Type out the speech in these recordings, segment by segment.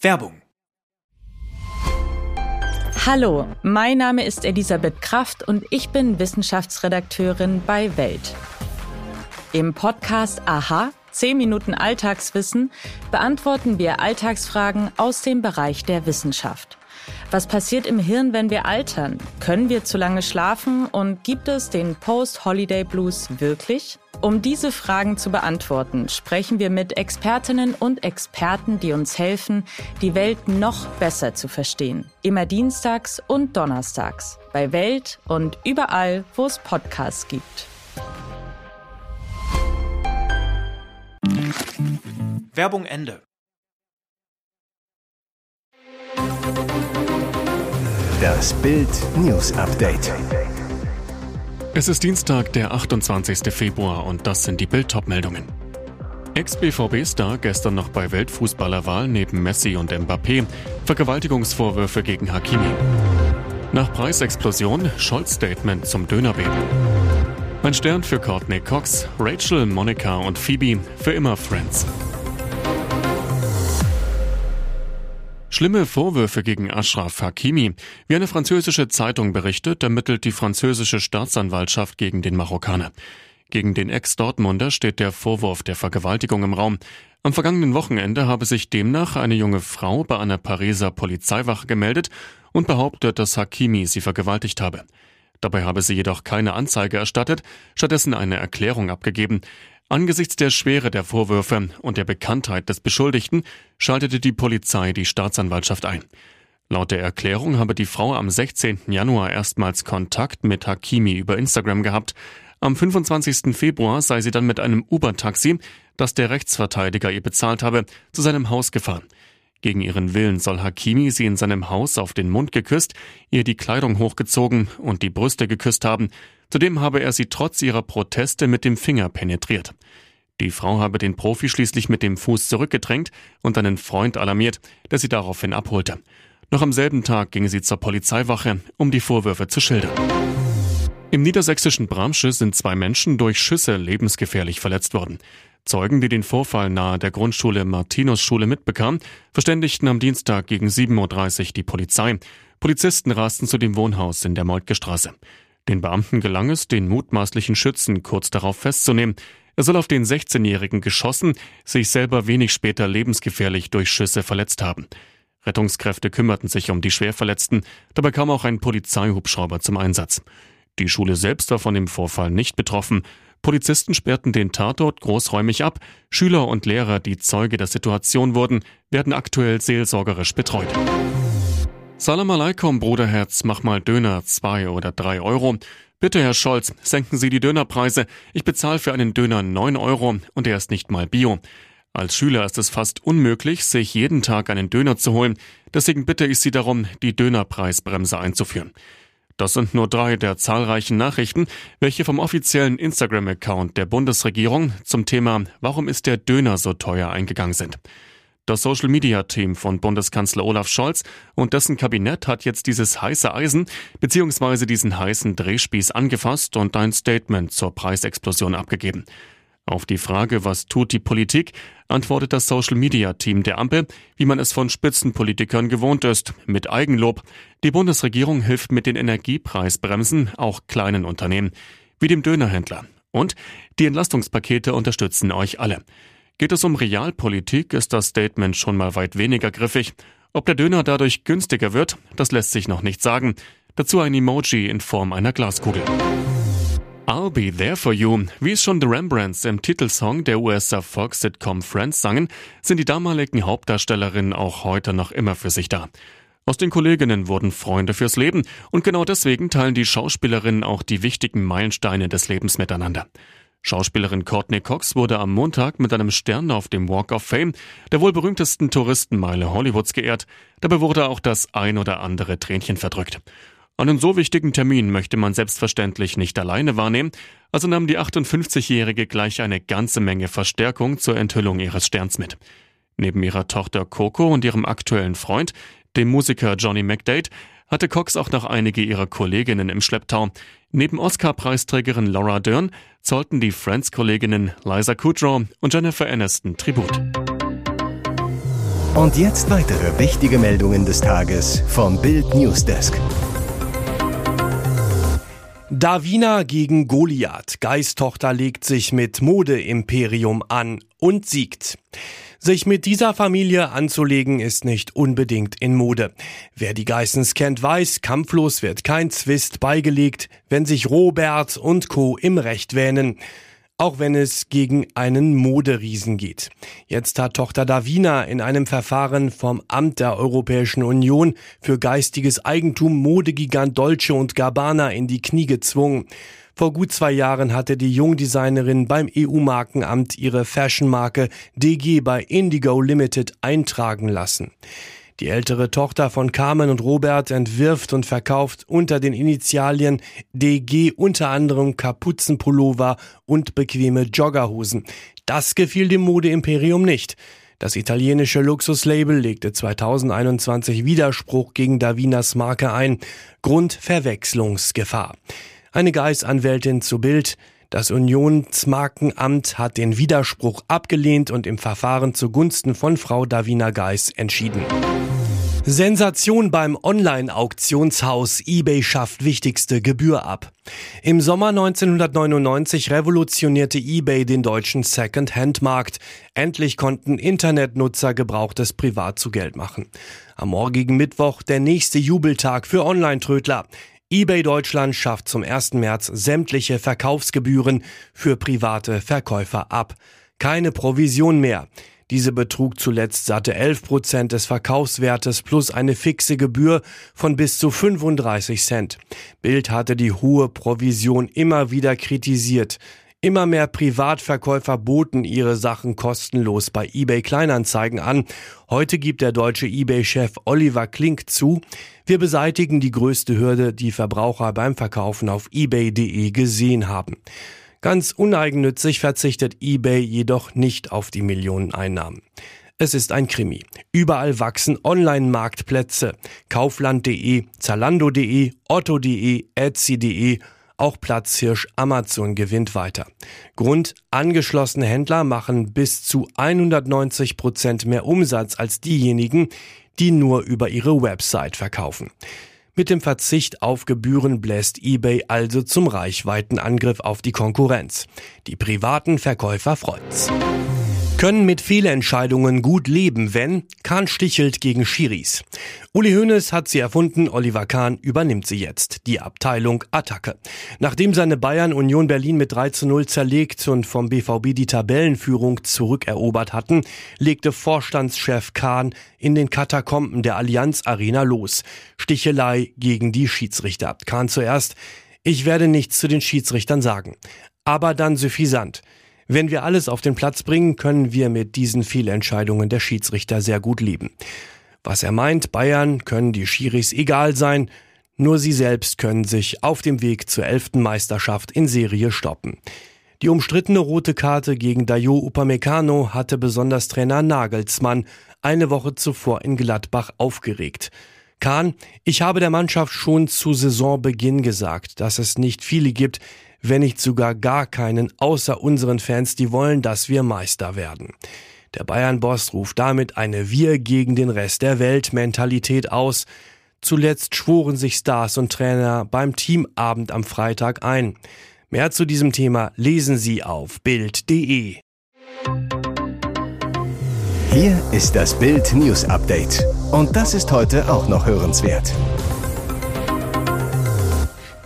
Werbung. Hallo, mein Name ist Elisabeth Kraft und ich bin Wissenschaftsredakteurin bei Welt. Im Podcast Aha, 10 Minuten Alltagswissen, beantworten wir Alltagsfragen aus dem Bereich der Wissenschaft. Was passiert im Hirn, wenn wir altern? Können wir zu lange schlafen und gibt es den Post-Holiday Blues wirklich? Um diese Fragen zu beantworten, sprechen wir mit Expertinnen und Experten, die uns helfen, die Welt noch besser zu verstehen. Immer dienstags und donnerstags bei Welt und überall, wo es Podcasts gibt. Werbung Ende. Das Bild News Update. Es ist Dienstag, der 28. Februar und das sind die Bild meldungen Ex-BVB-Star gestern noch bei Weltfußballerwahl neben Messi und Mbappé. Vergewaltigungsvorwürfe gegen Hakimi. Nach Preisexplosion Scholz-Statement zum Dönerbeben. Ein Stern für Courtney Cox, Rachel, Monica und Phoebe, für immer Friends. Schlimme Vorwürfe gegen Ashraf Hakimi. Wie eine französische Zeitung berichtet, ermittelt die französische Staatsanwaltschaft gegen den Marokkaner. Gegen den Ex-Dortmunder steht der Vorwurf der Vergewaltigung im Raum. Am vergangenen Wochenende habe sich demnach eine junge Frau bei einer Pariser Polizeiwache gemeldet und behauptet, dass Hakimi sie vergewaltigt habe. Dabei habe sie jedoch keine Anzeige erstattet, stattdessen eine Erklärung abgegeben. Angesichts der Schwere der Vorwürfe und der Bekanntheit des Beschuldigten schaltete die Polizei die Staatsanwaltschaft ein. Laut der Erklärung habe die Frau am 16. Januar erstmals Kontakt mit Hakimi über Instagram gehabt. Am 25. Februar sei sie dann mit einem Uber-Taxi, das der Rechtsverteidiger ihr bezahlt habe, zu seinem Haus gefahren. Gegen ihren Willen soll Hakimi sie in seinem Haus auf den Mund geküsst, ihr die Kleidung hochgezogen und die Brüste geküsst haben. Zudem habe er sie trotz ihrer Proteste mit dem Finger penetriert. Die Frau habe den Profi schließlich mit dem Fuß zurückgedrängt und einen Freund alarmiert, der sie daraufhin abholte. Noch am selben Tag ging sie zur Polizeiwache, um die Vorwürfe zu schildern. Im niedersächsischen Bramsche sind zwei Menschen durch Schüsse lebensgefährlich verletzt worden. Zeugen, die den Vorfall nahe der Grundschule Martinusschule mitbekamen, verständigten am Dienstag gegen 7.30 Uhr die Polizei. Polizisten rasten zu dem Wohnhaus in der Moltke Straße. Den Beamten gelang es, den mutmaßlichen Schützen kurz darauf festzunehmen. Er soll auf den 16-Jährigen geschossen, sich selber wenig später lebensgefährlich durch Schüsse verletzt haben. Rettungskräfte kümmerten sich um die Schwerverletzten, dabei kam auch ein Polizeihubschrauber zum Einsatz. Die Schule selbst war von dem Vorfall nicht betroffen. Polizisten sperrten den Tatort großräumig ab. Schüler und Lehrer, die Zeuge der Situation wurden, werden aktuell seelsorgerisch betreut. Salam alaikum, Bruderherz, mach mal Döner, zwei oder drei Euro. Bitte, Herr Scholz, senken Sie die Dönerpreise. Ich bezahle für einen Döner neun Euro und er ist nicht mal Bio. Als Schüler ist es fast unmöglich, sich jeden Tag einen Döner zu holen. Deswegen bitte ich Sie darum, die Dönerpreisbremse einzuführen. Das sind nur drei der zahlreichen Nachrichten, welche vom offiziellen Instagram-Account der Bundesregierung zum Thema Warum ist der Döner so teuer eingegangen sind. Das Social-Media-Team von Bundeskanzler Olaf Scholz und dessen Kabinett hat jetzt dieses heiße Eisen bzw. diesen heißen Drehspieß angefasst und ein Statement zur Preisexplosion abgegeben. Auf die Frage, was tut die Politik, antwortet das Social-Media-Team der Ampel, wie man es von Spitzenpolitikern gewohnt ist, mit Eigenlob. Die Bundesregierung hilft mit den Energiepreisbremsen auch kleinen Unternehmen, wie dem Dönerhändler. Und die Entlastungspakete unterstützen euch alle. Geht es um Realpolitik, ist das Statement schon mal weit weniger griffig. Ob der Döner dadurch günstiger wird, das lässt sich noch nicht sagen. Dazu ein Emoji in Form einer Glaskugel. I'll be there for you. Wie es schon The Rembrandts im Titelsong der US-Erfolgs-Sitcom Friends sangen, sind die damaligen Hauptdarstellerinnen auch heute noch immer für sich da. Aus den Kolleginnen wurden Freunde fürs Leben und genau deswegen teilen die Schauspielerinnen auch die wichtigen Meilensteine des Lebens miteinander. Schauspielerin Courtney Cox wurde am Montag mit einem Stern auf dem Walk of Fame, der wohl berühmtesten Touristenmeile Hollywoods, geehrt. Dabei wurde auch das ein oder andere Tränchen verdrückt. Einen so wichtigen Termin möchte man selbstverständlich nicht alleine wahrnehmen, also nahm die 58-Jährige gleich eine ganze Menge Verstärkung zur Enthüllung ihres Sterns mit. Neben ihrer Tochter Coco und ihrem aktuellen Freund, dem Musiker Johnny McDade, hatte Cox auch noch einige ihrer Kolleginnen im Schlepptau. Neben Oscar-Preisträgerin Laura Dern zollten die Friends-Kolleginnen Liza Kudrow und Jennifer Aniston Tribut. Und jetzt weitere wichtige Meldungen des Tages vom Bild Newsdesk. Davina gegen Goliath. Geistochter legt sich mit Modeimperium an und siegt. Sich mit dieser Familie anzulegen ist nicht unbedingt in Mode. Wer die Geissens kennt, weiß, kampflos wird kein Zwist beigelegt, wenn sich Robert und Co. im Recht wähnen auch wenn es gegen einen Moderiesen geht. Jetzt hat Tochter Davina in einem Verfahren vom Amt der Europäischen Union für geistiges Eigentum Modegigant Dolce und Gabbana in die Knie gezwungen. Vor gut zwei Jahren hatte die Jungdesignerin beim EU-Markenamt ihre Fashionmarke DG bei Indigo Limited eintragen lassen. Die ältere Tochter von Carmen und Robert entwirft und verkauft unter den Initialien DG unter anderem Kapuzenpullover und bequeme Joggerhosen. Das gefiel dem Modeimperium nicht. Das italienische Luxuslabel legte 2021 Widerspruch gegen Davinas Marke ein. Grund Verwechslungsgefahr. Eine Geistanwältin zu Bild. Das Unionsmarkenamt hat den Widerspruch abgelehnt und im Verfahren zugunsten von Frau Davina Geis entschieden. Sensation beim Online-Auktionshaus eBay schafft wichtigste Gebühr ab. Im Sommer 1999 revolutionierte eBay den deutschen Second-Hand-Markt. Endlich konnten Internetnutzer Gebrauchtes privat zu Geld machen. Am morgigen Mittwoch der nächste Jubeltag für Online-Trödler eBay Deutschland schafft zum 1. März sämtliche Verkaufsgebühren für private Verkäufer ab. Keine Provision mehr. Diese betrug zuletzt satte 11 Prozent des Verkaufswertes plus eine fixe Gebühr von bis zu 35 Cent. Bild hatte die hohe Provision immer wieder kritisiert. Immer mehr Privatverkäufer boten ihre Sachen kostenlos bei eBay Kleinanzeigen an. Heute gibt der deutsche eBay-Chef Oliver Klink zu, wir beseitigen die größte Hürde, die Verbraucher beim Verkaufen auf ebay.de gesehen haben. Ganz uneigennützig verzichtet eBay jedoch nicht auf die Millioneneinnahmen. Es ist ein Krimi. Überall wachsen Online-Marktplätze. Kaufland.de, Zalando.de, Otto.de, Etsy.de auch Platzhirsch Amazon gewinnt weiter. Grund, angeschlossene Händler machen bis zu 190 Prozent mehr Umsatz als diejenigen, die nur über ihre Website verkaufen. Mit dem Verzicht auf Gebühren bläst eBay also zum Reichweitenangriff auf die Konkurrenz. Die privaten Verkäufer freut's können mit Fehlentscheidungen gut leben, wenn Kahn stichelt gegen Schiris. Uli Hoeneß hat sie erfunden, Oliver Kahn übernimmt sie jetzt, die Abteilung Attacke. Nachdem seine Bayern Union Berlin mit 3 zu 0 zerlegt und vom BVB die Tabellenführung zurückerobert hatten, legte Vorstandschef Kahn in den Katakomben der Allianz Arena los. Stichelei gegen die Schiedsrichter. Kahn zuerst, ich werde nichts zu den Schiedsrichtern sagen. Aber dann suffisant. Wenn wir alles auf den Platz bringen, können wir mit diesen Fehlentscheidungen der Schiedsrichter sehr gut leben. Was er meint, Bayern können die Schiris egal sein, nur sie selbst können sich auf dem Weg zur elften Meisterschaft in Serie stoppen. Die umstrittene rote Karte gegen Dayo Upamecano hatte besonders Trainer Nagelsmann eine Woche zuvor in Gladbach aufgeregt. Kahn, ich habe der Mannschaft schon zu Saisonbeginn gesagt, dass es nicht viele gibt, wenn nicht sogar gar keinen außer unseren Fans, die wollen, dass wir Meister werden. Der Bayern-Boss ruft damit eine Wir gegen den Rest der Welt Mentalität aus. Zuletzt schworen sich Stars und Trainer beim Teamabend am Freitag ein. Mehr zu diesem Thema lesen Sie auf Bild.de. Hier ist das Bild News Update. Und das ist heute auch noch hörenswert.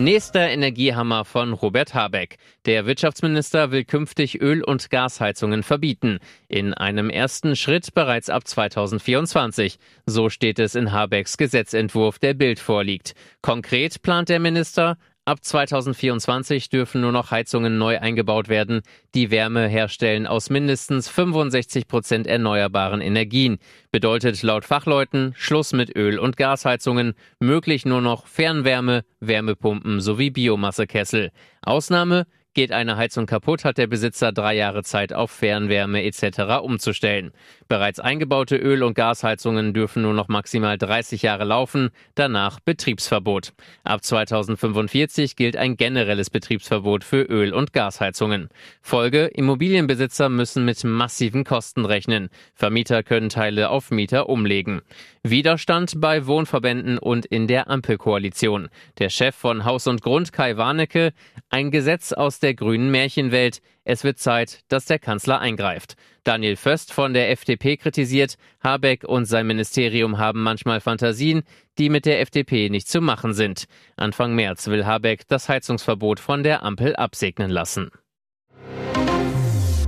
Nächster Energiehammer von Robert Habeck. Der Wirtschaftsminister will künftig Öl- und Gasheizungen verbieten. In einem ersten Schritt bereits ab 2024. So steht es in Habecks Gesetzentwurf, der Bild vorliegt. Konkret plant der Minister, Ab 2024 dürfen nur noch Heizungen neu eingebaut werden, die Wärme herstellen aus mindestens 65 Prozent erneuerbaren Energien. Bedeutet laut Fachleuten Schluss mit Öl- und Gasheizungen, möglich nur noch Fernwärme, Wärmepumpen sowie Biomassekessel. Ausnahme Geht eine Heizung kaputt, hat der Besitzer drei Jahre Zeit, auf Fernwärme etc. umzustellen. Bereits eingebaute Öl- und Gasheizungen dürfen nur noch maximal 30 Jahre laufen, danach Betriebsverbot. Ab 2045 gilt ein generelles Betriebsverbot für Öl- und Gasheizungen. Folge, Immobilienbesitzer müssen mit massiven Kosten rechnen. Vermieter können Teile auf Mieter umlegen. Widerstand bei Wohnverbänden und in der Ampelkoalition. Der Chef von Haus und Grund, Kai Warnecke, ein Gesetz aus der grünen Märchenwelt. Es wird Zeit, dass der Kanzler eingreift. Daniel Föst von der FDP kritisiert, Habeck und sein Ministerium haben manchmal Fantasien, die mit der FDP nicht zu machen sind. Anfang März will Habeck das Heizungsverbot von der Ampel absegnen lassen.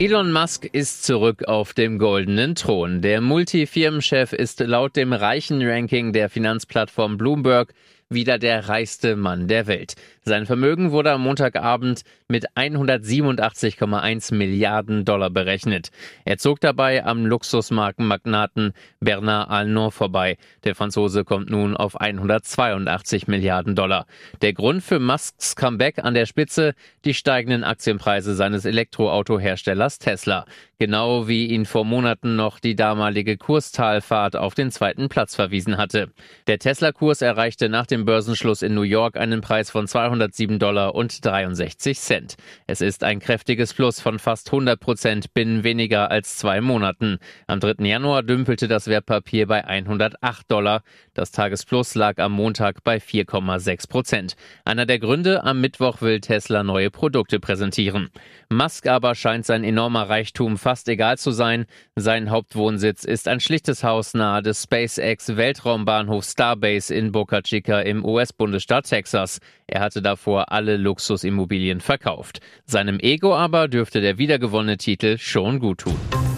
Elon Musk ist zurück auf dem goldenen Thron. Der Multifirmenchef ist laut dem reichen Ranking der Finanzplattform Bloomberg wieder der reichste Mann der Welt. Sein Vermögen wurde am Montagabend mit 187,1 Milliarden Dollar berechnet. Er zog dabei am Luxusmarkenmagnaten Bernard Arnault vorbei. Der Franzose kommt nun auf 182 Milliarden Dollar. Der Grund für Musks Comeback an der Spitze die steigenden Aktienpreise seines Elektroautoherstellers Tesla. Genau wie ihn vor Monaten noch die damalige Kurstalfahrt auf den zweiten Platz verwiesen hatte. Der Tesla-Kurs erreichte nach dem Börsenschluss in New York einen Preis von 207 Dollar und 63 Cent. Es ist ein kräftiges Plus von fast 100 Prozent binnen weniger als zwei Monaten. Am 3. Januar dümpelte das Wertpapier bei 108 Dollar. Das Tagesplus lag am Montag bei 4,6 Prozent. Einer der Gründe, am Mittwoch will Tesla neue Produkte präsentieren. Musk aber scheint sein enormer Reichtum fast egal zu sein. Sein Hauptwohnsitz ist ein schlichtes Haus nahe des SpaceX Weltraumbahnhofs Starbase in Boca Chica im US-Bundesstaat Texas. Er davor alle Luxusimmobilien verkauft. Seinem Ego aber dürfte der wiedergewonnene Titel schon gut tun.